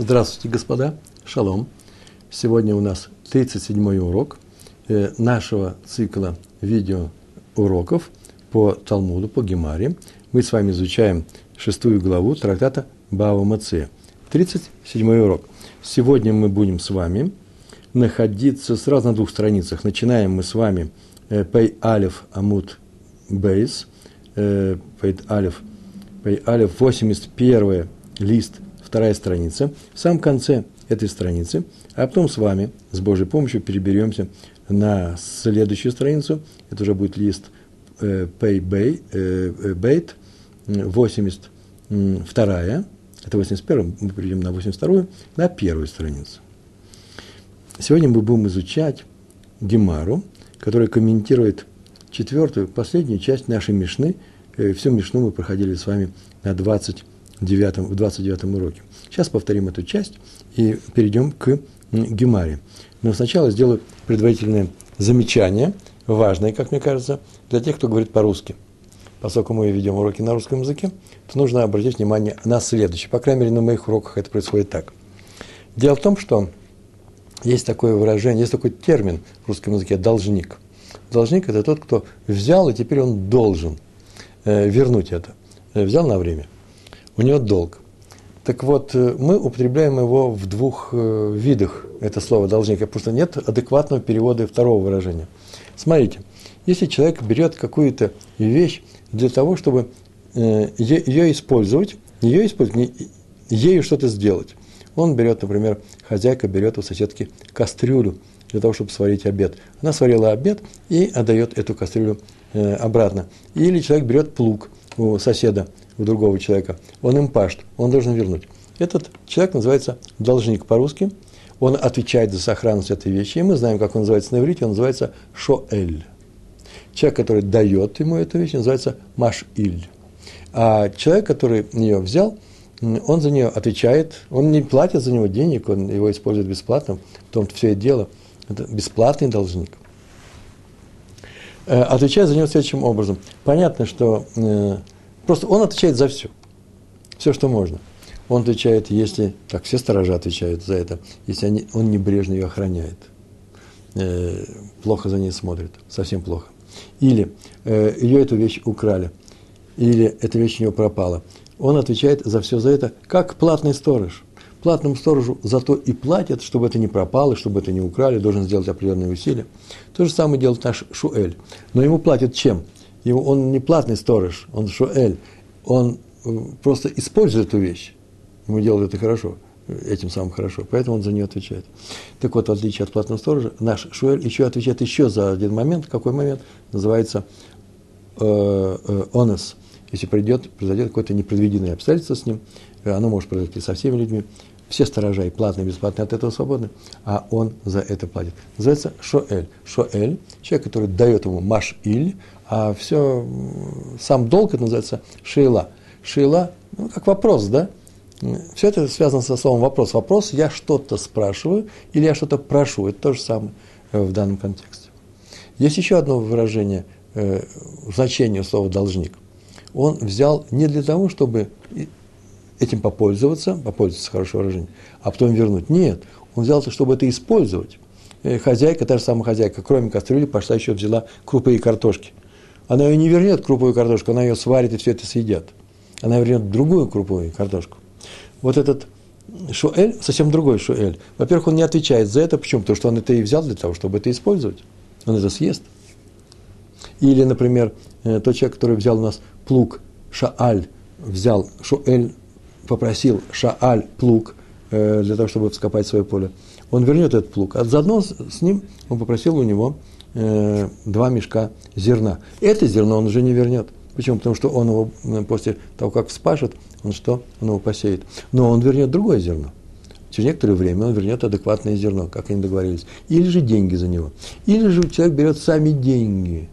Здравствуйте, господа. Шалом. Сегодня у нас 37-й урок э, нашего цикла видеоуроков по Талмуду, по Гемаре. Мы с вами изучаем шестую главу трактата Бава Маце. 37-й урок. Сегодня мы будем с вами находиться сразу на двух страницах. Начинаем мы с вами э, Пей Алиф Амут Бейс. Э, Пей Алиф, Пей Алиф, 81 лист – вторая страница, в самом конце этой страницы, а потом с вами, с Божьей помощью, переберемся на следующую страницу, это уже будет лист э, Pay Bay, э, Bait, 82 это 81 мы перейдем на 82 на первую страницу. Сегодня мы будем изучать Гемару, которая комментирует четвертую, последнюю часть нашей Мишны. Э, всю Мишну мы проходили с вами на 20 9, в 29 уроке. Сейчас повторим эту часть и перейдем к Гемаре. Но сначала сделаю предварительное замечание, важное, как мне кажется, для тех, кто говорит по-русски. Поскольку мы ведем уроки на русском языке, то нужно обратить внимание на следующее. По крайней мере, на моих уроках это происходит так. Дело в том, что есть такое выражение, есть такой термин в русском языке – должник. Должник – это тот, кто взял, и теперь он должен э, вернуть это. Э, взял на время – у него долг. Так вот, э, мы употребляем его в двух э, видах, это слово должник, потому что нет адекватного перевода второго выражения. Смотрите, если человек берет какую-то вещь для того, чтобы э, ее использовать, ее использовать, ею что-то сделать. Он берет, например, хозяйка берет у соседки кастрюлю для того, чтобы сварить обед. Она сварила обед и отдает эту кастрюлю обратно. Или человек берет плуг у соседа у другого человека, он им пашет, он должен вернуть. Этот человек называется должник по-русски, он отвечает за сохранность этой вещи, и мы знаем, как он называется на иврите, он называется шоэль. Человек, который дает ему эту вещь, называется машиль. А человек, который ее взял, он за нее отвечает, он не платит за него денег, он его использует бесплатно, в том-то все это дело. Это бесплатный должник. Э, отвечает за него следующим образом. Понятно, что э, Просто он отвечает за все. Все, что можно. Он отвечает, если, как все сторожа отвечают за это, если они, он небрежно ее охраняет, э, плохо за ней смотрит, совсем плохо. Или э, ее эту вещь украли, или эта вещь у него пропала. Он отвечает за все за это, как платный сторож. Платному сторожу зато и платят, чтобы это не пропало, чтобы это не украли, должен сделать определенные усилия. То же самое делает наш Шуэль. Но ему платят чем? Ему, он не платный сторож, он шуэль, он э, просто использует эту вещь. Ему делает это хорошо, этим самым хорошо, поэтому он за нее отвечает. Так вот, в отличие от платного сторожа, наш шуэль еще отвечает еще за один момент. Какой момент? Называется э, э, онес. Если придет, произойдет какое-то непредвиденное обстоятельство с ним, э, оно может произойти со всеми людьми, все сторожа и платные, и бесплатные от этого свободны, а он за это платит. Называется шоэль. Шоэль, человек, который дает ему маш-иль, а все, сам долг это называется шейла. Шейла, ну, как вопрос, да? Все это связано со словом вопрос. Вопрос, я что-то спрашиваю или я что-то прошу. Это то же самое э, в данном контексте. Есть еще одно выражение, э, значение слова «должник». Он взял не для того, чтобы этим попользоваться, попользоваться, хорошее выражение, а потом вернуть. Нет, он взял это, чтобы это использовать. Э, хозяйка, та же самая хозяйка, кроме кастрюли, пошла еще взяла крупы и картошки. Она ее не вернет, крупную картошку, она ее сварит и все это съедят. Она вернет другую крупную картошку. Вот этот шуэль, совсем другой шуэль. Во-первых, он не отвечает за это. Почему? Потому что он это и взял для того, чтобы это использовать. Он это съест. Или, например, э, тот человек, который взял у нас плуг, шааль, взял шуэль, попросил шааль плуг э, для того, чтобы вскопать свое поле. Он вернет этот плуг. А заодно с ним он попросил у него э, два мешка зерна. Это зерно он уже не вернет. Почему? Потому что он его после того, как вспашет, он что? Он его посеет. Но он вернет другое зерно. Через некоторое время он вернет адекватное зерно, как они договорились. Или же деньги за него. Или же человек берет сами деньги.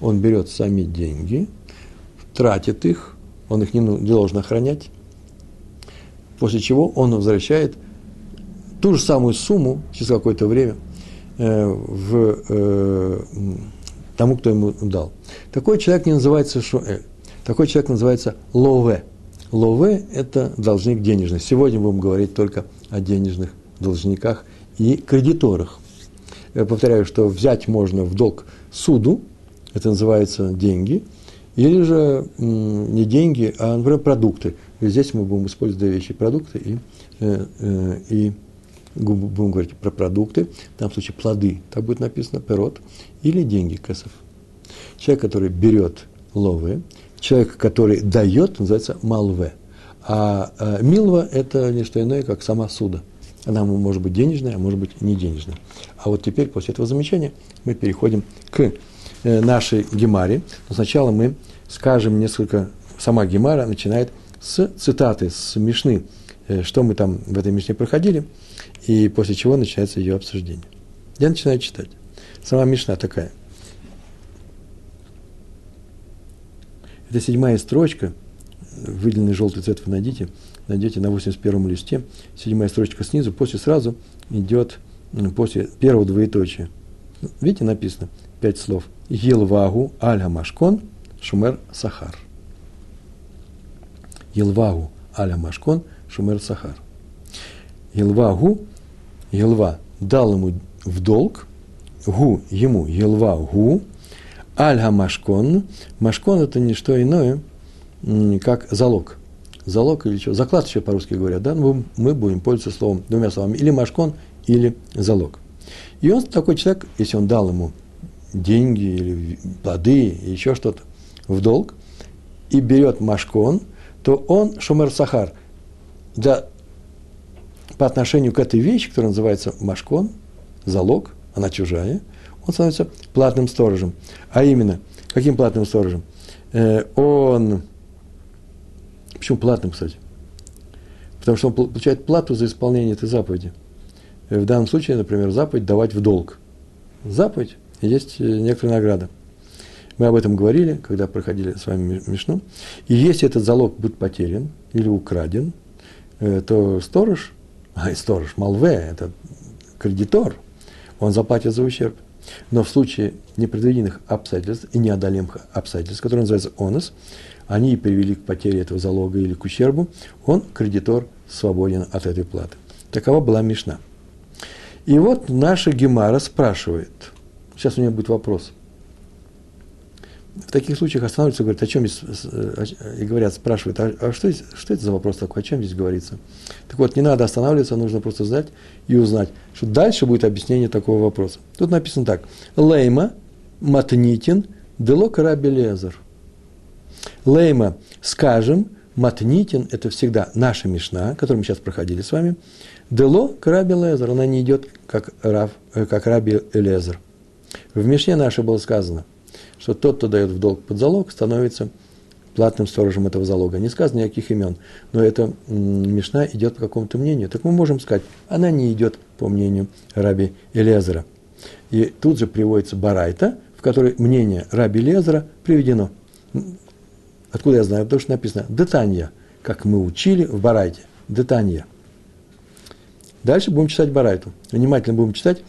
Он берет сами деньги, тратит их, он их не, не должен охранять, после чего он возвращает ту же самую сумму через какое-то время – в, э, тому, кто ему дал. Такой человек не называется шуэль. Такой человек называется лове. Лове – это должник денежный. Сегодня будем говорить только о денежных должниках и кредиторах. Я повторяю, что взять можно в долг суду, это называется деньги, или же не деньги, а, например, продукты. И здесь мы будем использовать две вещи – продукты и, э, э, и будем говорить про продукты, в данном случае плоды, так будет написано, пирот, или деньги, кэсов. Человек, который берет ловы, человек, который дает, называется малве. А, а милва – это не что иное, как сама суда. Она может быть денежная, а может быть не денежная. А вот теперь, после этого замечания, мы переходим к э, нашей гемаре. Но сначала мы скажем несколько, сама гемара начинает с цитаты, с Мишны, э, что мы там в этой Мишне проходили, и после чего начинается ее обсуждение. Я начинаю читать. Сама Мишна такая. Это седьмая строчка, выделенный желтый цвет вы найдите, найдете на 81 листе, седьмая строчка снизу, после сразу идет, после первого двоеточия. Видите, написано пять слов. Елвагу альга машкон шумер сахар. Елвагу аля машкон шумер сахар. Елвагу, Елва дал ему в долг, гу ему, Елва гу, альга машкон. Машкон это не что иное, как залог. Залог или что? Заклад еще по-русски говорят, да? Ну, мы будем пользоваться словом, двумя словами, или машкон, или залог. И он такой человек, если он дал ему деньги или плоды, еще что-то в долг, и берет машкон, то он шумер сахар. Для, по отношению к этой вещи, которая называется машкон, залог, она чужая, он становится платным сторожем. А именно, каким платным сторожем? Э, он, почему платным, кстати? Потому что он получает плату за исполнение этой заповеди. Э, в данном случае, например, заповедь давать в долг. Заповедь, есть э, некоторая награда – мы об этом говорили, когда проходили с вами Мишну. И если этот залог будет потерян или украден, э, то сторож, а и сторож, Малве, это кредитор, он заплатит за ущерб. Но в случае непредвиденных обстоятельств и неодолимых обстоятельств, которые называются онос, они привели к потере этого залога или к ущербу, он, кредитор, свободен от этой платы. Такова была Мишна. И вот наша Гемара спрашивает, сейчас у нее будет вопрос – в таких случаях останавливаются, говорят, о чем здесь, и говорят, спрашивают, а, а что, что это за вопрос такой, о чем здесь говорится? Так вот, не надо останавливаться, нужно просто знать и узнать, что дальше будет объяснение такого вопроса. Тут написано так. Лейма матнитин дело карабелезер. Лейма, скажем, матнитин – это всегда наша мишна, которую мы сейчас проходили с вами. Дело карабелезер, она не идет как, рав, э, как раби Элезер. В мишне наше было сказано, что тот, кто дает в долг под залог, становится платным сторожем этого залога. Не сказано никаких имен, но эта Мишна идет по какому-то мнению. Так мы можем сказать, она не идет по мнению раби Элезера. И тут же приводится Барайта, в которой мнение раби Элезера приведено. Откуда я знаю? Потому что написано «детанья», как мы учили в Барайте. «Детанья». Дальше будем читать Барайту. Внимательно будем читать,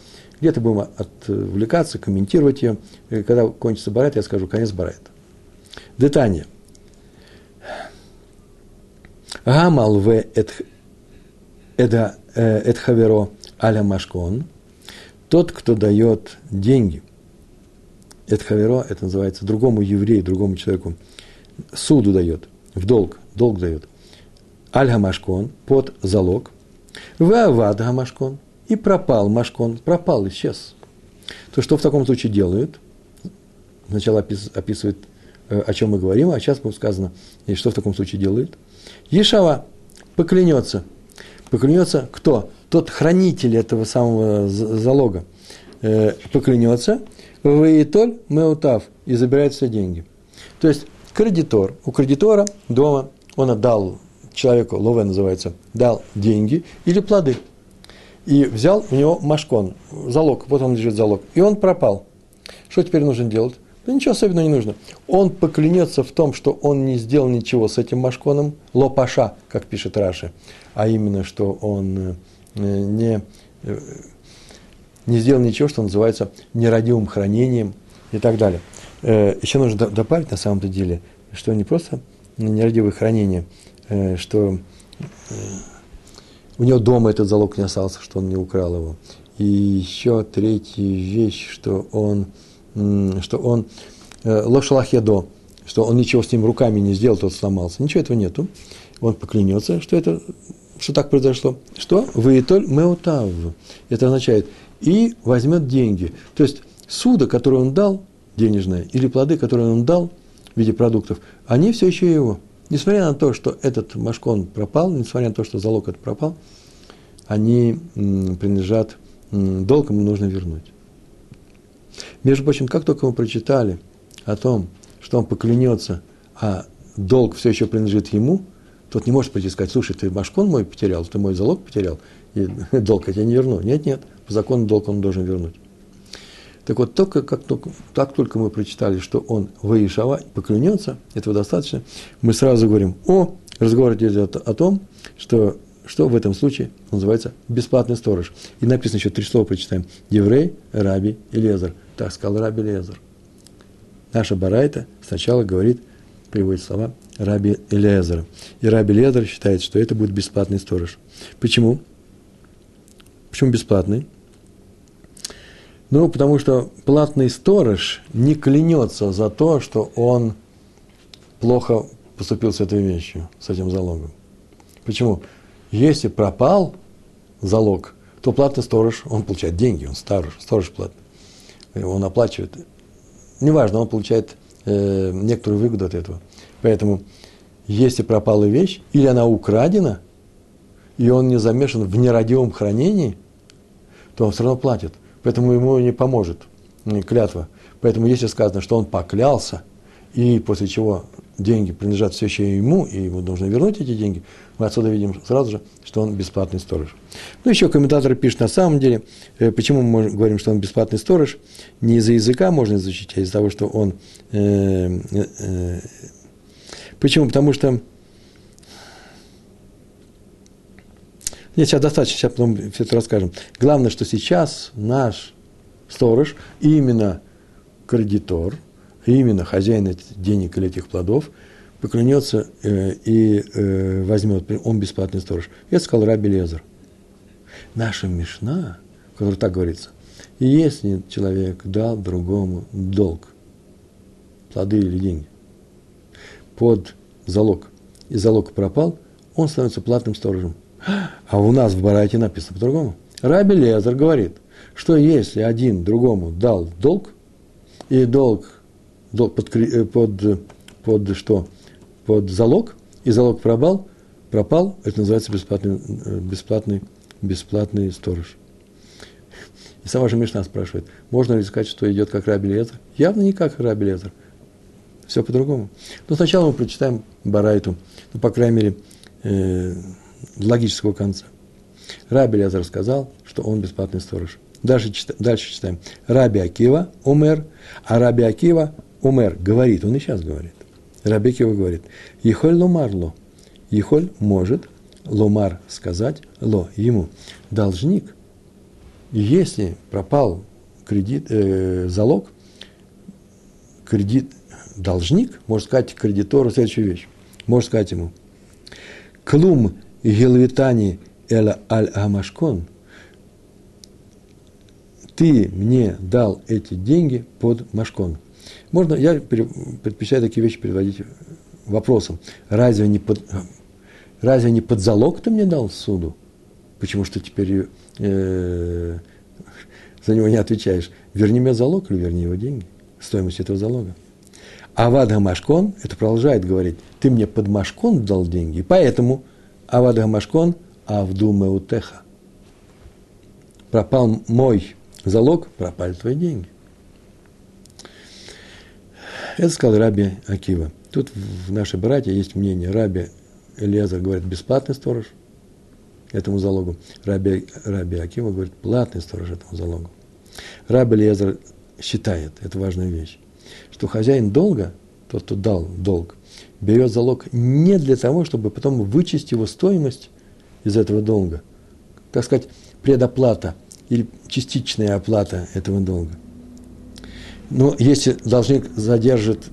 где-то будем отвлекаться, комментировать ее. Когда кончится барайт, я скажу конец барайта. Детание. Гамал в эдхаверо аля машкон. Тот, кто дает деньги, эдхаверо, это называется другому еврею, другому человеку, суду дает, в долг, долг дает. Аль машкон под залог. В авад гамашкон и пропал Машкон, пропал, исчез. То что в таком случае делают? Сначала описывает, э, о чем мы говорим, а сейчас будет сказано, и что в таком случае делают. Ешава поклянется. Поклянется кто? Тот хранитель этого самого залога. Э, поклянется, Ваитоль Меутав и забирает все деньги. То есть кредитор, у кредитора дома он отдал человеку, лове называется, дал деньги или плоды – и взял у него машкон, залог, вот он лежит залог, и он пропал. Что теперь нужно делать? Да ничего особенного не нужно. Он поклянется в том, что он не сделал ничего с этим машконом, лопаша, как пишет Раши, а именно, что он э, не, э, не сделал ничего, что называется нерадивым хранением и так далее. Э, Еще нужно добавить на самом-то деле, что не просто нерадивое хранение, что у него дома этот залог не остался, что он не украл его. И еще третья вещь, что он, что он лошалахедо, что он ничего с ним руками не сделал, тот сломался. Ничего этого нету. Он поклянется, что это что так произошло. Что? Выитоль меутав. Это означает, и возьмет деньги. То есть, суда, которое он дал, денежное, или плоды, которые он дал в виде продуктов, они все еще его. Несмотря на то, что этот машкон пропал, несмотря на то, что залог этот пропал, они принадлежат, долг ему нужно вернуть. Между прочим, как только мы прочитали о том, что он поклянется, а долг все еще принадлежит ему, тот не может прийти и сказать, слушай, ты машкон мой потерял, ты мой залог потерял, и долг я тебе не верну. Нет, нет, по закону долг он должен вернуть. Так вот, только, как только, так только мы прочитали, что он Ваишава поклянется, этого достаточно, мы сразу говорим, о, разговор идет о том, что, что в этом случае называется бесплатный сторож. И написано еще три слова, прочитаем. Еврей, Раби и Лезер. Так сказал Раби Лезер. Наша Барайта сначала говорит, приводит слова Раби Элезера. И Раби Лезер считает, что это будет бесплатный сторож. Почему? Почему бесплатный? Ну, потому что платный сторож не клянется за то, что он плохо поступил с этой вещью, с этим залогом. Почему? Если пропал залог, то платный сторож, он получает деньги, он сторож, сторож платный. Он оплачивает. Неважно, он получает э, некоторую выгоду от этого. Поэтому, если пропала вещь, или она украдена, и он не замешан в нерадивом хранении, то он все равно платит поэтому ему не поможет клятва. Поэтому если сказано, что он поклялся, и после чего деньги принадлежат все еще ему, и ему нужно вернуть эти деньги, мы отсюда видим сразу же, что он бесплатный сторож. Ну, еще комментатор пишет, на самом деле, э, почему мы говорим, что он бесплатный сторож, не из-за языка можно изучить, а из-за того, что он... Э, э, э почему? Потому что Нет, сейчас достаточно, сейчас потом все это расскажем. Главное, что сейчас наш сторож, именно кредитор, именно хозяин этих денег или этих плодов, поклянется э, и э, возьмет, он бесплатный сторож. Это сказал Раби Лезер. Наша Мишна, в так говорится, если человек дал другому долг, плоды или деньги, под залог, и залог пропал, он становится платным сторожем. А у нас в Барайте написано по-другому. Раби Лезер говорит, что если один другому дал долг, и долг, долг под, э, под, под что? Под залог, и залог пропал, пропал, это называется бесплатный, э, бесплатный, бесплатный сторож. И сама же Мишна спрашивает, можно ли сказать, что идет как Раби Лезер? Явно не как Раби Лезер. Все по-другому. Но сначала мы прочитаем Барайту, ну, по крайней мере, э, логического конца. Раби Лязар сказал, что он бесплатный сторож. Дальше, дальше читаем. Раби Акива умер, а Раби Акива умер говорит, он и сейчас говорит. Раби Акива говорит, Ехоль ломарло, Ехоль может ломар сказать ло ему. Должник, если пропал кредит, э, залог, кредит, должник может сказать кредитору следующую вещь. Может сказать ему, клум Гелвитани Эла Аль Амашкон, ты мне дал эти деньги под Машкон. Можно, я предпочитаю такие вещи переводить вопросом. Разве не под, разве не под залог ты мне дал суду? Почему что теперь э, за него не отвечаешь? Верни мне залог или верни его деньги, стоимость этого залога. А Вадга Машкон, это продолжает говорить, ты мне под Машкон дал деньги, поэтому Авад Гамашкон, Авду Меутеха. Пропал мой залог, пропали твои деньги. Это сказал Раби Акива. Тут в нашей братье есть мнение. Раби Элиазар говорит, бесплатный сторож этому залогу. Раби, Раби Акива говорит, платный сторож этому залогу. Раби Элиазар считает, это важная вещь, что хозяин долга, тот, кто дал долг, берет залог не для того, чтобы потом вычесть его стоимость из этого долга. Так сказать, предоплата или частичная оплата этого долга. Но если должник задержит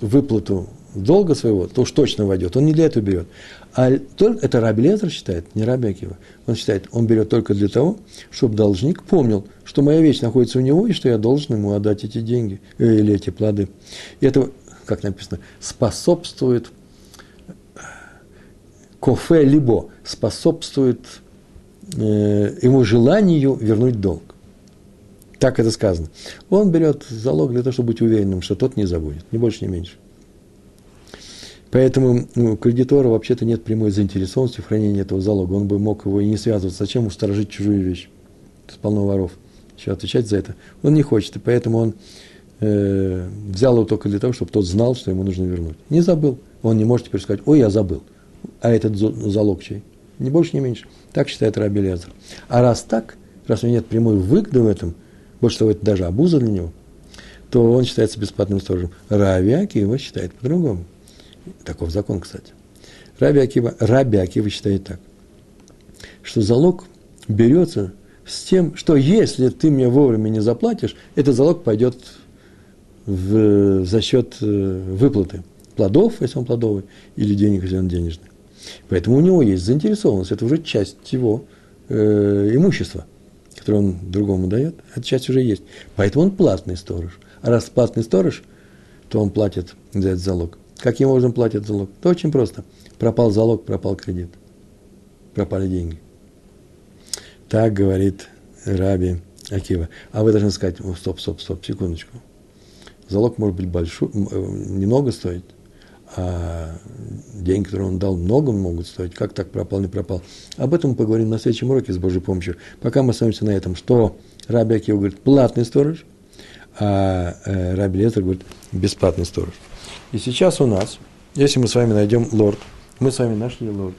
выплату долга своего, то уж точно войдет. Он не для этого берет. А это Раби Лезер считает, не Раби Акива. Он считает, он берет только для того, чтобы должник помнил, что моя вещь находится у него, и что я должен ему отдать эти деньги э, или эти плоды. И это, как написано, способствует кофе либо способствует э, ему желанию вернуть долг. Так это сказано. Он берет залог для того, чтобы быть уверенным, что тот не забудет, ни больше, ни меньше. Поэтому ну, у кредитора вообще-то нет прямой заинтересованности в хранении этого залога. Он бы мог его и не связываться. Зачем ему сторожить чужую вещь? Это полно воров. Еще отвечать за это. Он не хочет, и поэтому он э, взял его только для того, чтобы тот знал, что ему нужно вернуть. Не забыл. Он не может теперь сказать, ой, я забыл. А этот залог чей? Ни больше, ни меньше. Так считает Раби Лезер. А раз так, раз у него нет прямой выгоды в этом, больше того, это даже обуза для него, то он считается бесплатным сторожем. Раби Акива считает по-другому. Таков закон, кстати. Раби Акива, Раби Акива считает так, что залог берется с тем, что если ты мне вовремя не заплатишь, этот залог пойдет в, за счет э, выплаты плодов, если он плодовый, или денег, если он денежный. Поэтому у него есть заинтересованность, это уже часть его э, имущества, которое он другому дает, эта часть уже есть. Поэтому он платный сторож. А раз платный сторож, то он платит за этот залог. Каким образом платят залог? Это очень просто. Пропал залог, пропал кредит. Пропали деньги. Так говорит Раби Акива. А вы должны сказать, стоп, стоп, стоп, секундочку. Залог может быть большой, э, немного стоить, а деньги, которые он дал, много могут стоить. Как так пропал, не пропал? Об этом мы поговорим на следующем уроке с Божьей помощью. Пока мы остановимся на этом, что Раби Акива говорит, платный сторож, а э, Раби Лезер говорит, бесплатный сторож. И сейчас у нас, если мы с вами найдем лорд, мы с вами нашли лорд,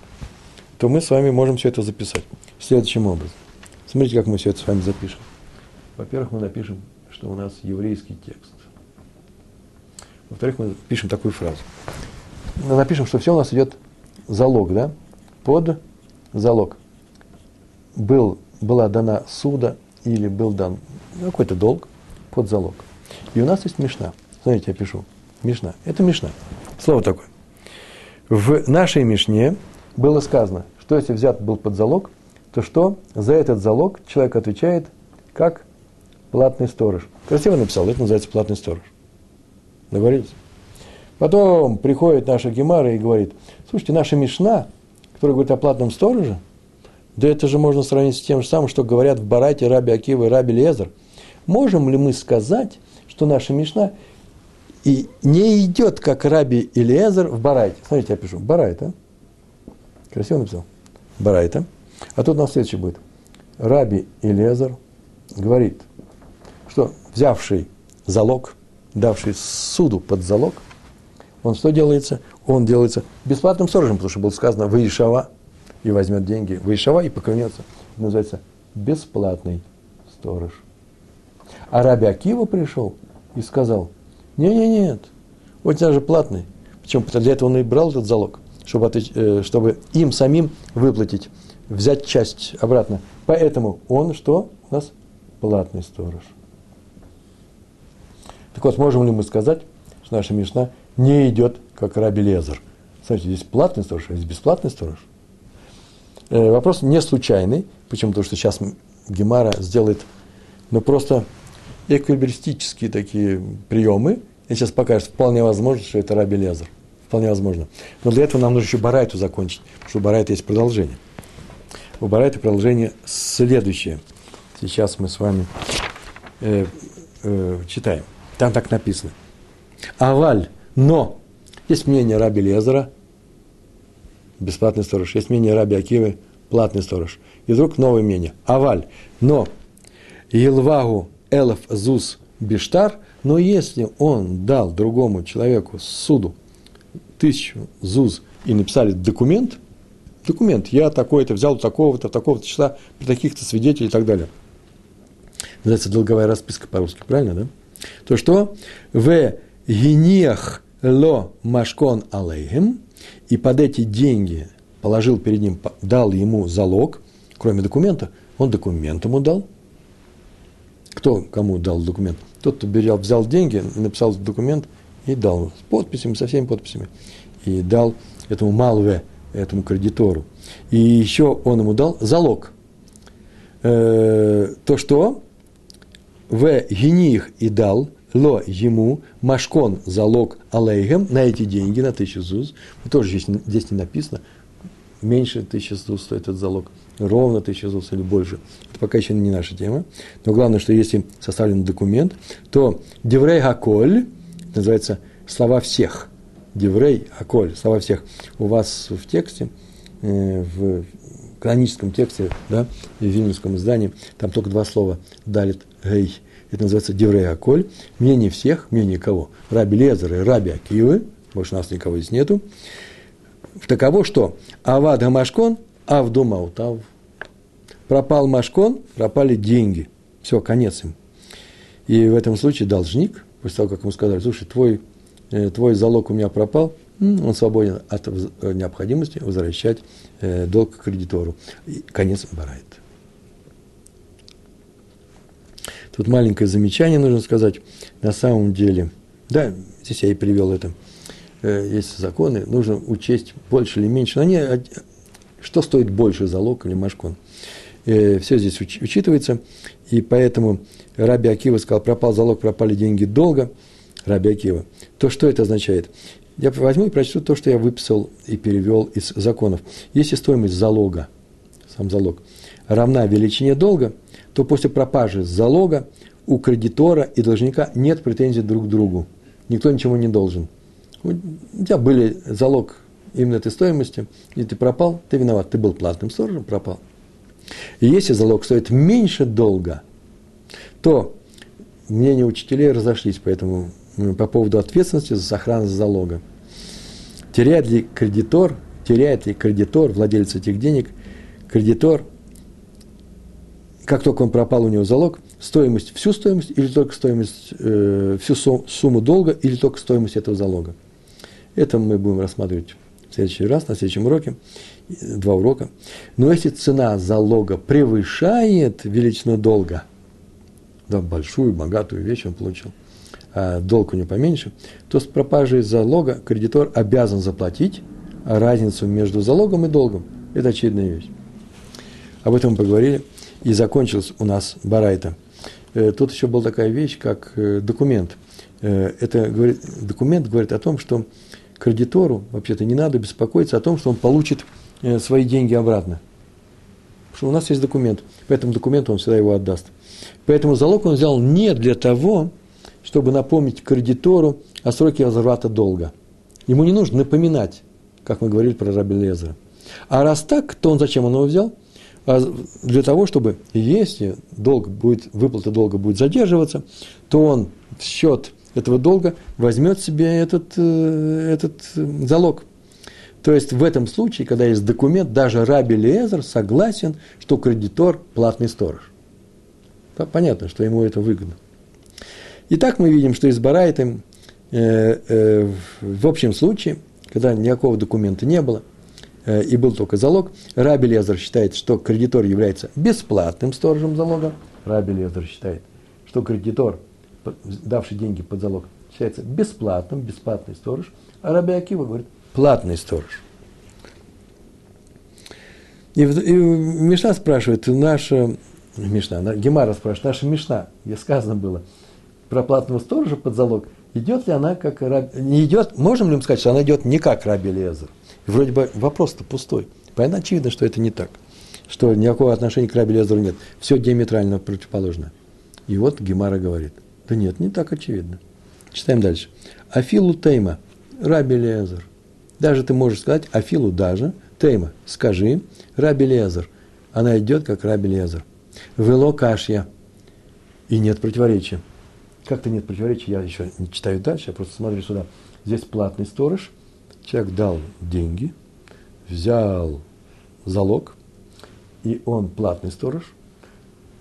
то мы с вами можем все это записать следующим образом. Смотрите, как мы все это с вами запишем. Во-первых, мы напишем, что у нас еврейский текст. Во-вторых, мы пишем такую фразу. Мы напишем, что все у нас идет залог, да? Под залог. Был, была дана суда или был дан какой-то долг под залог. И у нас есть мешна. Смотрите, я пишу. Мишна. Это Мишна. Слово такое. В нашей Мишне было сказано, что если взят был под залог, то что за этот залог человек отвечает как платный сторож. Красиво написал, это называется платный сторож. Договорились? Потом приходит наша Гемара и говорит, слушайте, наша Мишна, которая говорит о платном стороже, да это же можно сравнить с тем же самым, что говорят в Барате Раби Акива и Раби Лезер. Можем ли мы сказать, что наша Мишна и не идет, как Раби Илиезер в Барайте. Смотрите, я пишу. Барайта. Красиво написал. Барайта. А тут на следующий будет. Раби Илиезер говорит, что взявший залог, давший суду под залог, он что делается? Он делается бесплатным сторожем, потому что было сказано «Выишава» и возьмет деньги. «Выишава» и поклонется. Это называется бесплатный сторож. А Раби Акива пришел и сказал – нет, нет, нет. Вот даже платный. Потому для этого он и брал этот залог, чтобы, э, чтобы им самим выплатить, взять часть обратно. Поэтому он что? У нас платный сторож. Так вот, можем ли мы сказать, что наша Мишна не идет, как Раби Лезер? Смотрите, здесь платный сторож, а здесь бесплатный сторож. Э, вопрос не случайный. Почему? Потому что сейчас Гемара сделает, ну, просто эквилибристические такие приемы. Я сейчас покажу, вполне возможно, что это Раби Лезер. Вполне возможно. Но для этого нам нужно еще Барайту закончить, потому что у Барайта есть продолжение. У Барайта продолжение следующее. Сейчас мы с вами э, э, читаем. Там так написано. Аваль, но есть мнение Раби Лезера, бесплатный сторож, есть мнение Раби Акивы, платный сторож. И вдруг новое мнение. Аваль, но Елвагу Элов Зус Биштар, но если он дал другому человеку суду тысячу ЗУЗ и написали документ, документ, я такой-то взял у такого-то, такого-то числа, при таких-то свидетелей и так далее. Называется долговая расписка по-русски, правильно, да? То что в гениях ло машкон алейхем, и под эти деньги положил перед ним, дал ему залог, кроме документа, он документ ему дал – кто кому дал документ? Тот, кто берел, взял деньги, написал документ и дал с подписями, со всеми подписями. И дал этому Малве, этому кредитору. И еще он ему дал залог. Э, то, что в гених и дал ло ему машкон залог алейгем на эти деньги, на тысячу зуз. Тоже здесь, здесь не написано, меньше тысячи зуз стоит этот залог, ровно тысяча зуз или больше. Это пока еще не наша тема. Но главное, что если составлен документ, то деврей гаколь, называется слова всех. Деврей, аколь, слова всех. У вас в тексте, э, в каноническом тексте, да, в вильнюсском издании, там только два слова «далит гей». Это называется «деврей аколь». Мнение всех, мнение кого? Раби Лезера и Раби Акивы, больше нас никого здесь нету. Таково, что Авад Гамашкон, Авду Маутав. Пропал Машкон, пропали деньги. Все, конец им. И в этом случае должник, после того, как ему сказали, слушай, твой, э, твой залог у меня пропал, он свободен от э, необходимости возвращать э, долг кредитору. И конец барает. Тут маленькое замечание нужно сказать. На самом деле, да, здесь я и привел это. Есть законы, нужно учесть больше или меньше. Но они, что стоит больше, залог или машкон? Все здесь учитывается. И поэтому Раби Акива сказал, пропал залог, пропали деньги долго, Раби Акива. То что это означает? Я возьму и прочту то, что я выписал и перевел из законов. Если стоимость залога, сам залог, равна величине долга, то после пропажи залога у кредитора и должника нет претензий друг к другу. Никто ничего не должен. У тебя были залог именно этой стоимости, и ты пропал, ты виноват. Ты был платным сторожем, пропал. И если залог стоит меньше долга, то мнения учителей разошлись по, этому, по поводу ответственности за сохранность залога. Теряет ли кредитор, теряет ли кредитор, владелец этих денег, кредитор, как только он пропал у него залог, стоимость, всю стоимость или только стоимость, э, всю сумму долга или только стоимость этого залога. Это мы будем рассматривать в следующий раз, на следующем уроке два урока. Но если цена залога превышает величину долга, да, большую, богатую вещь он получил, а долг у него поменьше, то с пропажей залога кредитор обязан заплатить разницу между залогом и долгом. Это очевидная вещь. Об этом мы поговорили. И закончилась у нас Барайта. Э, тут еще была такая вещь, как э, документ. Э, это говорит, документ говорит о том, что кредитору вообще-то не надо беспокоиться о том, что он получит свои деньги обратно. Потому что у нас есть документ. По этому он всегда его отдаст. Поэтому залог он взял не для того, чтобы напомнить кредитору о сроке возврата долга. Ему не нужно напоминать, как мы говорили про Раби Лезера. А раз так, то он зачем он его взял? А для того, чтобы, если долг будет, выплата долга будет задерживаться, то он в счет этого долга возьмет себе этот, э, этот залог – то есть в этом случае, когда есть документ, даже Раби Лезер согласен, что кредитор – платный сторож. Понятно, что ему это выгодно. Итак, мы видим, что из Барайта э, э, в общем случае, когда никакого документа не было, э, и был только залог, Раби Лезер считает, что кредитор является бесплатным сторожем залога. Раби Лезер считает, что кредитор, давший деньги под залог, считается бесплатным, бесплатный сторож. А Раби Акива говорит, платный сторож. И, и Мишна спрашивает, наша, Мишна, Гемара спрашивает, наша Мишна, где сказано было про платного сторожа под залог, идет ли она как раб... не идет, можем ли мы сказать, что она идет не как Раби Лезер? Вроде бы вопрос-то пустой. Понятно, очевидно, что это не так. Что никакого отношения к Раби Лезеру нет. Все диаметрально противоположно. И вот Гемара говорит, да нет, не так очевидно. Читаем дальше. Афилу Тейма, Раби Лезер – даже ты можешь сказать, Афилу даже, Тейма, скажи, Раби Лезер. Она идет, как Раби Лезер. Вело кашья. И нет противоречия. Как-то нет противоречия, я еще не читаю дальше, я просто смотрю сюда. Здесь платный сторож, человек дал деньги, взял залог, и он платный сторож,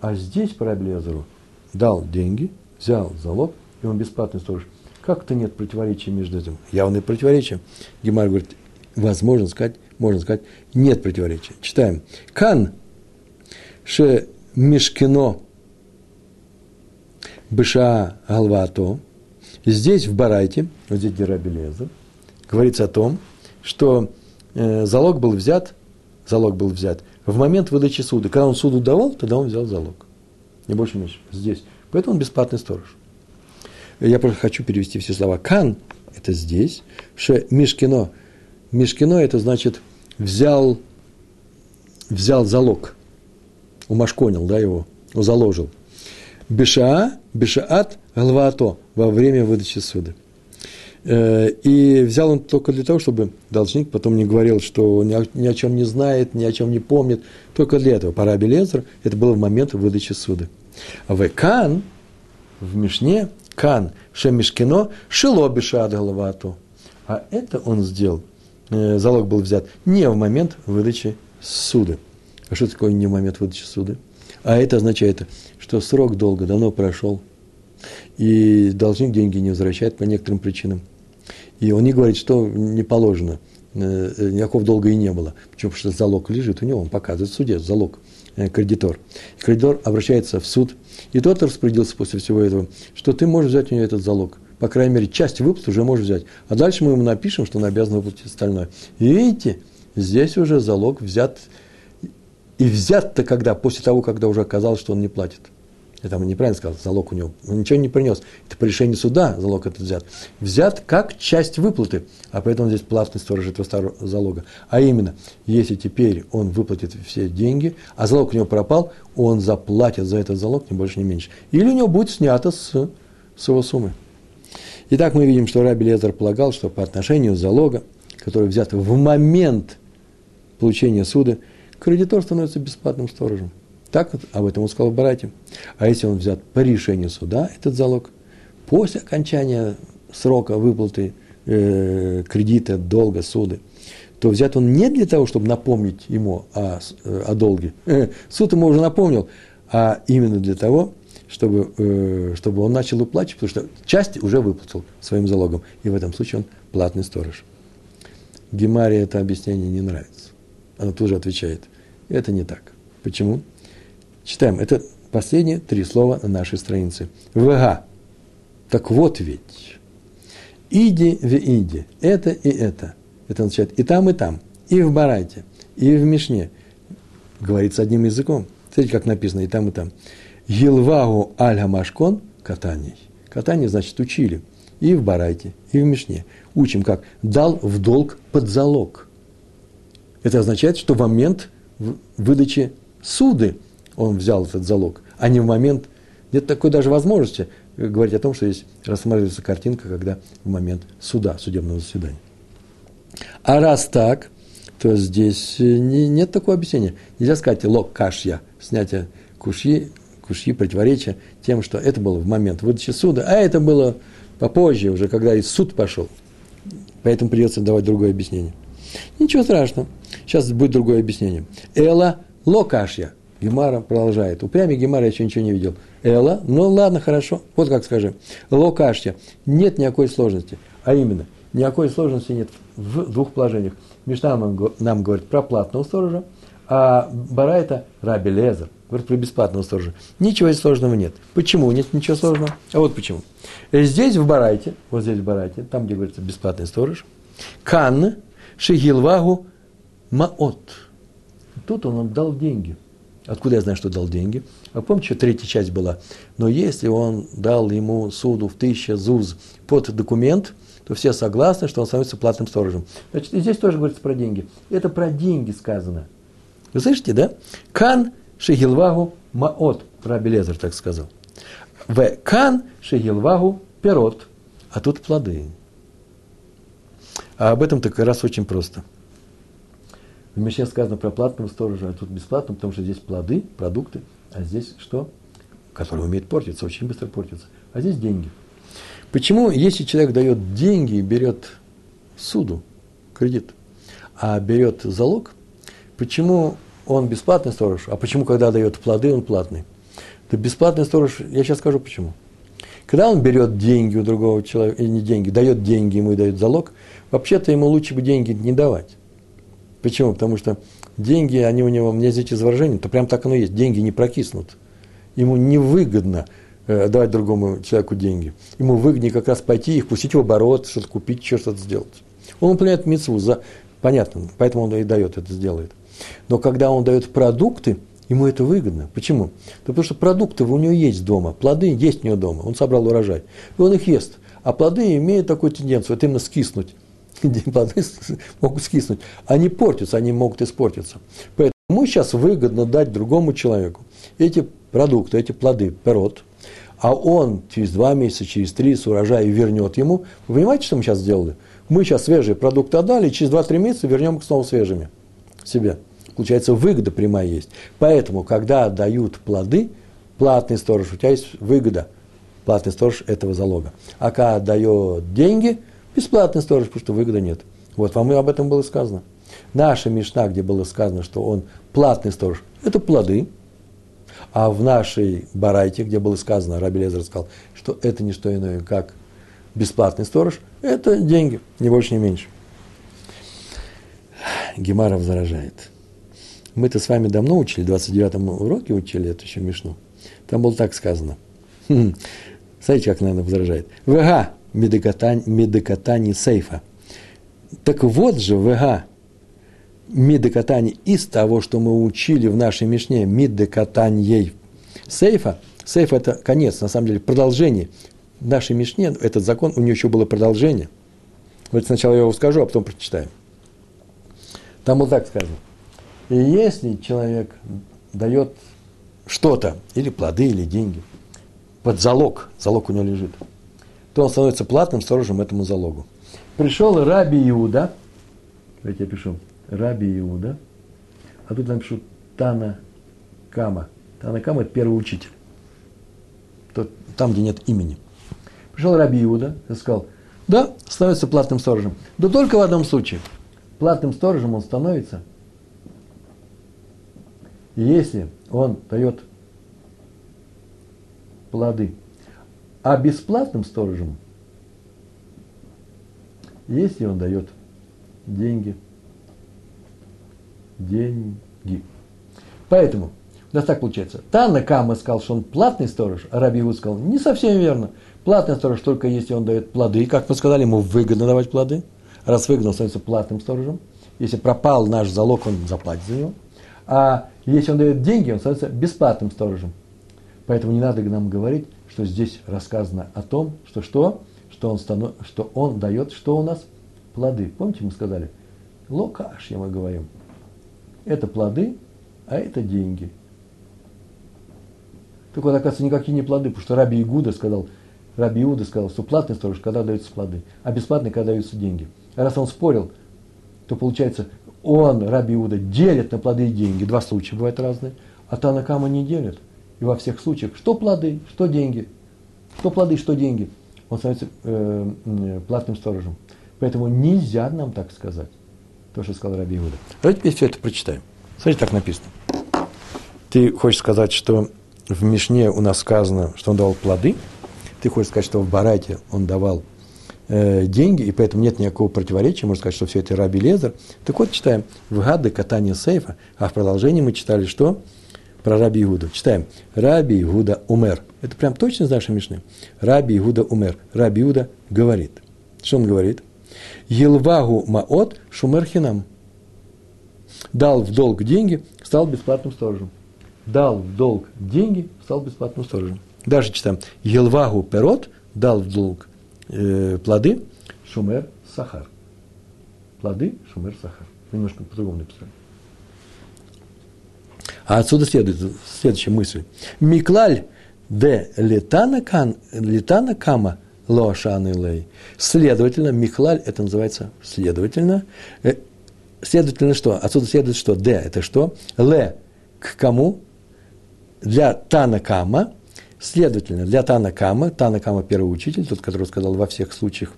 а здесь по Раби Лезеру дал деньги, взял залог, и он бесплатный сторож. Как-то нет противоречия между этим. Явное противоречие. Гемар говорит, возможно сказать, можно сказать, нет противоречия. Читаем. Кан ше мешкино быша галвато. здесь, в Барайте, вот здесь Герабелеза, говорится о том, что э, залог был взят, залог был взят в момент выдачи суда. Когда он суду давал, тогда он взял залог. Не больше, не меньше. Здесь. Поэтому он бесплатный сторож. Я просто хочу перевести все слова. Кан – это здесь. Ше Мишкино. Мишкино – это значит взял, взял залог. Умашконил, да, его, заложил. Бешаа, бешаат, галваато во время выдачи суда. Э, и взял он только для того, чтобы должник потом не говорил, что ни о, чем не знает, ни о чем не помнит. Только для этого. Пора Белезер, это было в момент выдачи суда. А в Кан, в Мишне, Кан, Шемишкино, Шило Бешад Галавату. А это он сделал, э, залог был взят не в момент выдачи суда. А что такое не в момент выдачи суда? А это означает, что срок долго давно прошел, и должник деньги не возвращает по некоторым причинам. И он не говорит, что не положено, э, э, никакого долга и не было. Почему? Потому что залог лежит у него, он показывает в суде залог, э, кредитор. Кредитор обращается в суд, и тот распорядился после всего этого, что ты можешь взять у него этот залог. По крайней мере, часть выплаты уже можешь взять. А дальше мы ему напишем, что он обязан выплатить остальное. И видите, здесь уже залог взят. И взят-то когда? После того, когда уже оказалось, что он не платит я там неправильно сказал, залог у него, он ничего не принес. Это по решению суда залог этот взят. Взят как часть выплаты, а поэтому здесь платный сторож этого старого залога. А именно, если теперь он выплатит все деньги, а залог у него пропал, он заплатит за этот залог ни больше, ни меньше. Или у него будет снято с, с его суммы. Итак, мы видим, что Раби Лезер полагал, что по отношению залога, который взят в момент получения суда, кредитор становится бесплатным сторожем. Так вот, об этом он сказал Барате. А если он взят по решению суда, этот залог, после окончания срока выплаты э, кредита, долга, суды, то взят он не для того, чтобы напомнить ему о, о долге. Суд ему уже напомнил, а именно для того, чтобы, э, чтобы он начал уплачивать, потому что часть уже выплатил своим залогом. И в этом случае он платный сторож. Гемаре это объяснение не нравится. Она тоже отвечает. Это не так. Почему? Читаем. Это последние три слова на нашей странице. ВГ. Так вот ведь. Иди в иди. Это и это. Это означает и там, и там. И в Барайте, и в Мишне. Говорится одним языком. Смотрите, как написано и там, и там. Елвагу аль Машкон катаний. Катание значит учили. И в Барайте, и в Мишне. Учим как? Дал в долг под залог. Это означает, что в момент выдачи суды он взял этот залог, а не в момент, нет такой даже возможности говорить о том, что здесь рассматривается картинка, когда в момент суда, судебного заседания. А раз так, то здесь не, нет такого объяснения. Нельзя сказать лог кашья, снятие кушьи, кушьи противоречия тем, что это было в момент выдачи суда, а это было попозже, уже когда и суд пошел. Поэтому придется давать другое объяснение. Ничего страшного. Сейчас будет другое объяснение. Эла локашья. Гемара продолжает. Упрямый Гемара я еще ничего не видел. Эла, ну ладно, хорошо. Вот как скажи. Локашья. Нет никакой сложности. А именно, никакой сложности нет в двух положениях. Мишна нам, нам говорит про платного сторожа, а Барайта Раби Лезер говорит про бесплатного сторожа. Ничего сложного нет. Почему нет ничего сложного? А вот почему. Здесь в Барайте, вот здесь в Барайте, там, где говорится бесплатный сторож, Кан Шигилвагу Маот. Тут он отдал деньги – Откуда я знаю, что дал деньги? А помните, третья часть была? Но если он дал ему суду в тысяча ЗУЗ под документ, то все согласны, что он становится платным сторожем. Значит, и здесь тоже говорится про деньги. Это про деньги сказано. Вы слышите, да? Кан шигилвагу маот. Раби Лезер так сказал. В кан шигилвагу перот. А тут плоды. А об этом так раз очень просто – в Мишне сказано про платного сторожа, а тут бесплатно, потому что здесь плоды, продукты, а здесь что? Которые умеют портиться, очень быстро портятся. А здесь деньги. Почему, если человек дает деньги и берет суду, кредит, а берет залог, почему он бесплатный сторож, а почему, когда дает плоды, он платный? Да бесплатный сторож, я сейчас скажу почему. Когда он берет деньги у другого человека, или не деньги, дает деньги, ему и дает залог, вообще-то ему лучше бы деньги не давать. Почему? Потому что деньги, они у него, мне извините за выражение, то прям так оно есть, деньги не прокиснут. Ему невыгодно э, давать другому человеку деньги. Ему выгоднее как раз пойти их пустить в оборот, что-то купить, что-то сделать. Он выполняет митцву, за, понятно, поэтому он и дает это, сделает. Но когда он дает продукты, ему это выгодно. Почему? Да потому что продукты у него есть дома, плоды есть у него дома, он собрал урожай, и он их ест. А плоды имеют такую тенденцию, вот именно скиснуть. Плоды могут скиснуть. Они портятся, они могут испортиться. Поэтому ему сейчас выгодно дать другому человеку эти продукты, эти плоды, пирот, а он через два месяца, через три с урожая вернет ему. Вы понимаете, что мы сейчас сделали? Мы сейчас свежие продукты отдали, через 2-3 месяца вернем их снова свежими себе. Получается, выгода прямая есть. Поэтому, когда дают плоды, платный сторож, у тебя есть выгода, платный сторож этого залога. А когда дает деньги, бесплатный сторож, потому что выгоды нет. Вот вам и об этом было сказано. Наша Мишна, где было сказано, что он платный сторож, это плоды. А в нашей Барайте, где было сказано, Раби Лезер сказал, что это не что иное, как бесплатный сторож, это деньги, не больше, не меньше. Гемаров заражает. Мы-то с вами давно учили, в 29-м уроке учили эту еще Мишну. Там было так сказано. Хм. Смотрите, как, наверное, возражает. ВГ медокатани сейфа. Так вот же ВГ медокатани из того, что мы учили в нашей Мишне, медокатаньей сейфа. Сейф – это конец, на самом деле, продолжение. В нашей Мишне этот закон, у нее еще было продолжение. Вот сначала я его скажу, а потом прочитаем. Там вот так сказано. И если человек дает что-то, или плоды, или деньги, под залог, залог у него лежит, то он становится платным сторожем этому залогу. Пришел Раби Иуда, давайте я пишу, Раби Иуда, а тут напишу Тана Кама. Тана Кама – это первый учитель. Тот, там, где нет имени. Пришел Раби Иуда и сказал, да, становится платным сторожем. Да только в одном случае – платным сторожем он становится, если он дает плоды. А бесплатным сторожем, если он дает деньги. Деньги. Поэтому у нас так получается. Танна Кама сказал, что он платный сторож, а Раби Иуд сказал, не совсем верно. Платный сторож только если он дает плоды, как мы сказали, ему выгодно давать плоды – раз выгнал, становится платным сторожем. Если пропал наш залог, он заплатит за него. А если он дает деньги, он становится бесплатным сторожем. Поэтому не надо нам говорить, что здесь рассказано о том, что что? Что он, станов... что он дает, что у нас? Плоды. Помните, мы сказали? Локаш, я мы говорим. Это плоды, а это деньги. Так вот, оказывается, никакие не плоды, потому что Раби Игуда сказал, Раби Иуда сказал, что платный сторож, когда даются плоды, а бесплатный, когда даются деньги раз он спорил, то получается, он, Раби Иуда, делит на плоды и деньги. Два случая бывают разные. А Танакама не делит. И во всех случаях, что плоды, что деньги. Что плоды, что деньги. Он становится э, платным сторожем. Поэтому нельзя нам так сказать. То, что сказал Раби Иуда. Давайте теперь все это прочитаем. Смотрите, так написано. Ты хочешь сказать, что в Мишне у нас сказано, что он давал плоды? Ты хочешь сказать, что в Барате он давал э, деньги, и поэтому нет никакого противоречия, можно сказать, что все это Раби Лезер. Так вот, читаем в Гады катание сейфа, а в продолжении мы читали что? Про Раби Игуду. Читаем. Раби Игуда умер. Это прям точно из нашей Мишны. Раби Игуда умер. Раби Игуда говорит. Что он говорит? Елвагу маот шумерхинам. Дал в долг деньги, стал бесплатным сторожем. Дал в долг деньги, стал бесплатным сторожем. Даже читаем. Елвагу перот дал в долг э, плоды шумер сахар. Плоды шумер сахар. Немножко по-другому написали. А отсюда следует следующая мысль. Миклаль де летана, кан, летана кама лоашаны лей. Следовательно, Миклаль, это называется следовательно. Э, следовательно, что? Отсюда следует, что Д – это что? Ле – к кому? Для Танакама – Следовательно, для Танакама, Танакама первый учитель, тот, который сказал во всех случаях,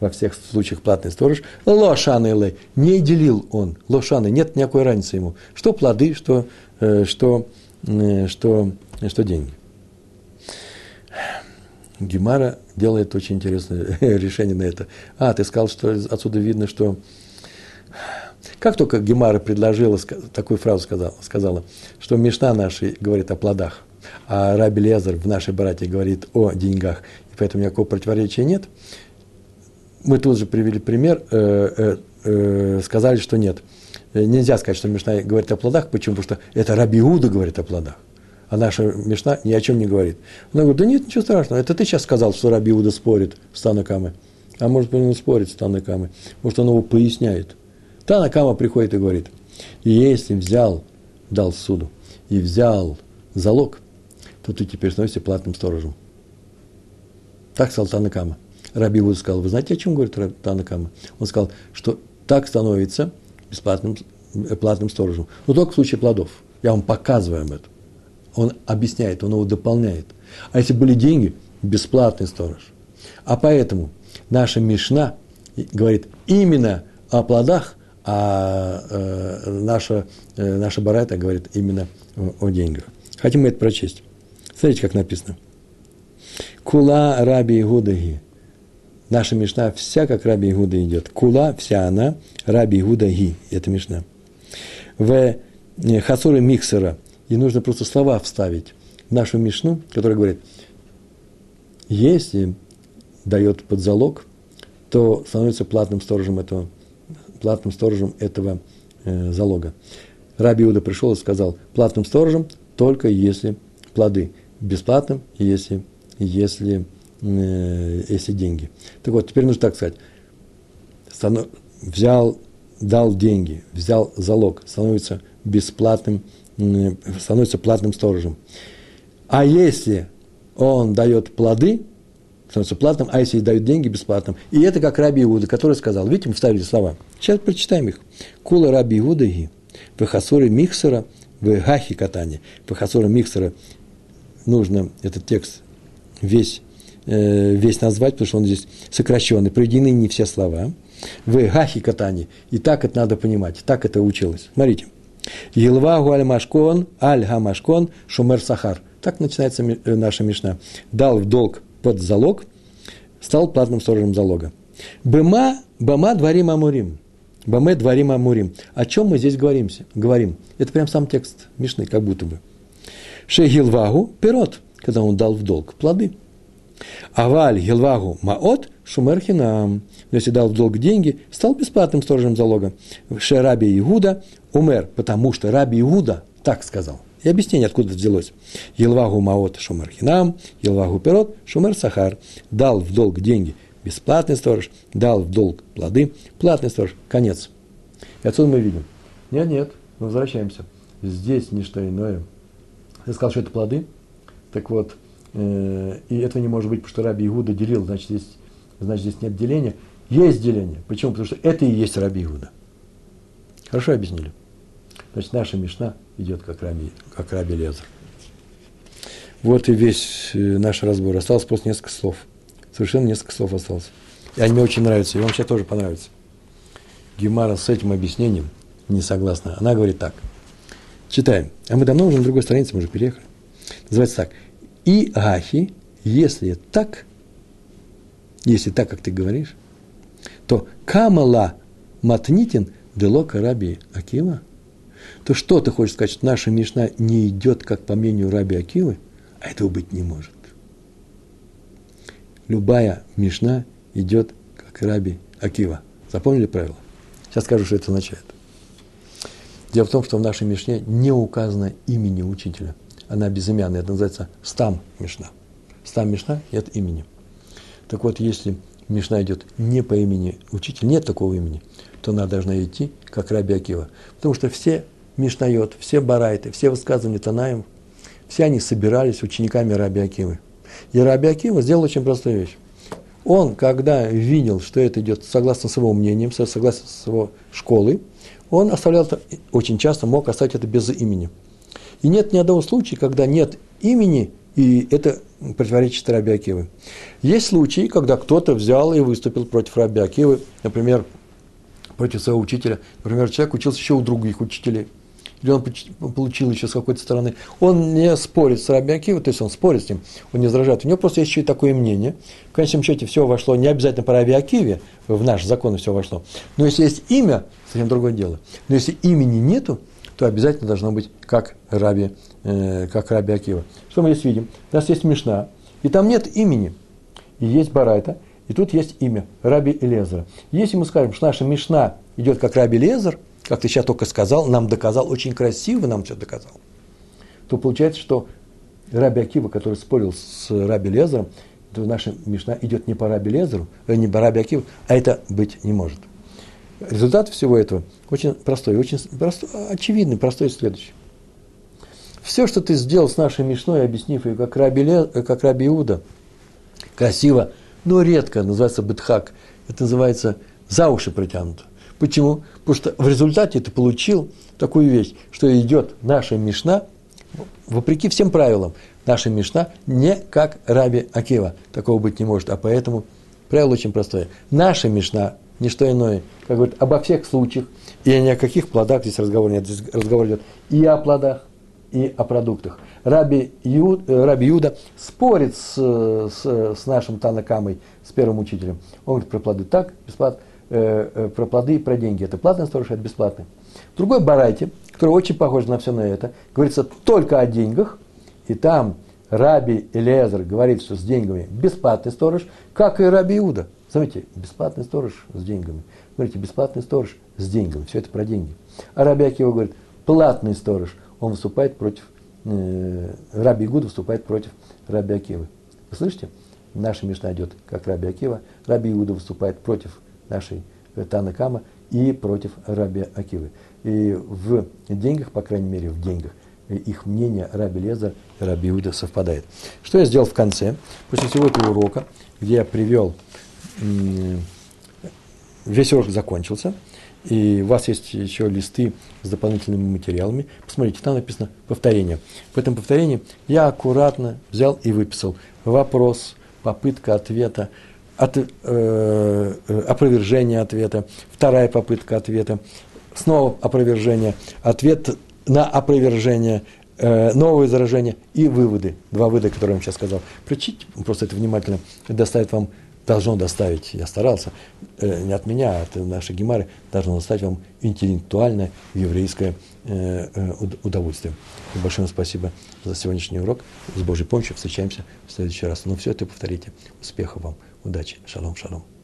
во всех случаях платный сторож, лошаны лэ, не делил он, лошаны, нет никакой разницы ему, что плоды, что, э, что, э, что, что деньги. Гемара делает очень интересное решение на это. А, ты сказал, что отсюда видно, что как только Гемара предложила, такую фразу сказала, сказала, что Мишна наша говорит о плодах – а Раби Лезер в нашей братье говорит о деньгах, и поэтому никакого противоречия нет, мы тут же привели пример, э, э, э, сказали, что нет. Нельзя сказать, что Мишна говорит о плодах. Почему? Потому что это Раби Иуда говорит о плодах. А наша Мишна ни о чем не говорит. Она говорит, да нет, ничего страшного. Это ты сейчас сказал, что Раби Иуда спорит с Танакамой. А может быть, он спорит с Танакамой. Может, он его поясняет. Танакама приходит и говорит, если взял, дал суду, и взял залог, то ты теперь становишься платным сторожем. Так сказал Танакама. Раби Иуда сказал, вы знаете, о чем говорит Танакама? Он сказал, что так становится бесплатным э, платным сторожем. Но только в случае плодов. Я вам показываю об этом. Он объясняет, он его дополняет. А если были деньги, бесплатный сторож. А поэтому наша Мишна говорит именно о плодах, а э, наша, э, наша Барайта говорит именно о, о деньгах. Хотим мы это прочесть. Смотрите, как написано. Кула раби Игудаги. Наша Мишна вся как Раби Игуда идет. Кула, вся она, Раби Игуда Ги. Это Мишна. В э, Хасуры Миксера. И нужно просто слова вставить в нашу Мишну, которая говорит, если дает под залог, то становится платным сторожем этого, платным сторожем этого э, залога. Раби Иуда пришел и сказал, платным сторожем только если плоды, бесплатным, если, если Э, если деньги. Так вот, теперь нужно так сказать. Взял, дал деньги, взял залог, становится бесплатным, становится платным сторожем. А если он дает плоды, становится платным, а если дают деньги бесплатным. И это как Раби Иуда, который сказал, видите, мы вставили слова. Сейчас прочитаем их. Кула Раби Иуда ги, Вехасуры Миксера, Вехахи Катани. Вехасуры Миксера нужно этот текст весь весь назвать, потому что он здесь сокращенный, проведены не все слова. В гахи катани. И так это надо понимать, так это училось. Смотрите. Елвагу аль машкон, аль гамашкон, шумер сахар. Так начинается э, наша мишна. Дал в долг под залог, стал платным сторожем залога. Бема, бама дворим амурим. Баме дворим амурим. О чем мы здесь говоримся? говорим? Это прям сам текст Мишны, как будто бы. Шегилвагу пирот, когда он дал в долг плоды. Аваль Гилвагу Маот Шумерхинам. Но если дал в долг деньги, стал бесплатным сторожем залога. Шераби Игуда умер, потому что Раби Иуда так сказал. И объяснение, откуда это взялось. Елвагу Маот Шумерхинам, Елвагу Перот Шумер Сахар. Дал в долг деньги, бесплатный сторож, дал в долг плоды, платный сторож. Конец. И отсюда мы видим. Нет, нет, мы возвращаемся. Здесь не что иное. Я сказал, что это плоды. Так вот, и этого не может быть, потому что Раби Иуда делил, значит, здесь, значит, здесь нет деления. Есть деление. Почему? Потому что это и есть Раби Иуда. Хорошо объяснили? Значит, наша Мишна идет как Раби, как Раби Лезер. Вот и весь э, наш разбор. Осталось просто несколько слов. Совершенно несколько слов осталось. И они мне очень нравятся, и вам сейчас тоже понравится. Гемара с этим объяснением не согласна. Она говорит так. Читаем. А мы давно уже на другой странице, мы уже переехали. Называется так. И Ахи, если так, если так, как ты говоришь, то Камала Матнитин Делока Раби Акива, то что ты хочешь сказать, что наша Мишна не идет, как по мнению Раби Акивы? А этого быть не может. Любая Мишна идет, как Раби Акива. Запомнили правило? Сейчас скажу, что это означает. Дело в том, что в нашей Мишне не указано имени учителя – она безымянная, это называется стам Мишна. Стам Мишна нет имени. Так вот, если Мишна идет не по имени учителя, нет такого имени, то она должна идти как Раби Акива. Потому что все Мишнает, все барайты, все высказывания Танаем, все они собирались учениками Раби Акивы. И Раби Акива сделал очень простую вещь. Он, когда видел, что это идет согласно своему мнению, согласно своей школы, он оставлял это, очень часто мог оставить это без имени. И нет ни одного случая, когда нет имени, и это противоречит Раби Акивы. Есть случаи, когда кто-то взял и выступил против Раби Акивы, например, против своего учителя. Например, человек учился еще у других учителей, или он получил еще с какой-то стороны. Он не спорит с Раби Акивой, то есть он спорит с ним, он не возражает. У него просто есть еще и такое мнение. В конечном счете все вошло, не обязательно по Раби Акиве, в наш закон все вошло. Но если есть имя, совсем другое дело. Но если имени нету, то обязательно должно быть как Раби, э, как Раби Акива. Что мы здесь видим? У нас есть Мишна, и там нет имени. И есть Барайта, и тут есть имя Раби Элезера. Если мы скажем, что наша Мишна идет как Раби Лезер, как ты сейчас только сказал, нам доказал, очень красиво нам все доказал, то получается, что Раби Акива, который спорил с Раби Лезером, то наша Мишна идет не по Раби Лезеру, э, не по Раби Акиву, а это быть не может. Результат всего этого очень простой, очень простой, очевидный, простой следующий. Все, что ты сделал с нашей Мишной, объяснив ее как Раби, Ле, как Раби Иуда, красиво, но редко называется бытхак, это называется за уши притянуто. Почему? Потому что в результате ты получил такую вещь, что идет наша Мишна, вопреки всем правилам, наша Мишна не как Раби Акива. Такого быть не может. А поэтому правило очень простое. Наша Мишна – не что иное, как говорит, обо всех случаях, и ни о каких плодах здесь разговор нет. Здесь разговор идет и о плодах, и о продуктах. Раби, Ю, э, Раби Юда спорит с, с, с нашим Танакамой, с первым учителем. Он говорит про плоды так, бесплатно, э, э, про плоды и про деньги. Это платный сторож, это бесплатный. В другой барайте, который очень похож на все на это, говорится только о деньгах, и там Раби Элиезер говорит, что с деньгами бесплатный сторож, как и Раби Иуда. Заметьте, бесплатный сторож с деньгами. Говорите, бесплатный сторож с деньгами. Все это про деньги. А Раби Акива говорит, платный сторож. Он выступает против, э, Раби Игуда выступает против Раби Акивы. Вы слышите? Наша Мишна идет как Раби Акива. Раби Иуда выступает против нашей э, Тана Кама и против Раби Акивы. И в деньгах, по крайней мере, в деньгах, их мнение Раби Лезар и Раби Иуда совпадает. Что я сделал в конце? После всего этого урока, где я привел, весь урок закончился, и у вас есть еще листы с дополнительными материалами. Посмотрите, там написано повторение. В этом повторении я аккуратно взял и выписал вопрос, попытка ответа, от, э, э, опровержение ответа, вторая попытка ответа, снова опровержение, ответ на опровержение, э, новое возражение и выводы. Два вывода, которые я вам сейчас сказал. Прочтите просто это внимательно, доставит вам, должно доставить, я старался, э, не от меня, а от нашей Гемары, должно доставить вам интеллектуальное еврейское э, э, удовольствие. И большое вам спасибо за сегодняшний урок. С Божьей помощью встречаемся в следующий раз. Но все это повторите. Успехов вам, удачи. Шалом, шалом.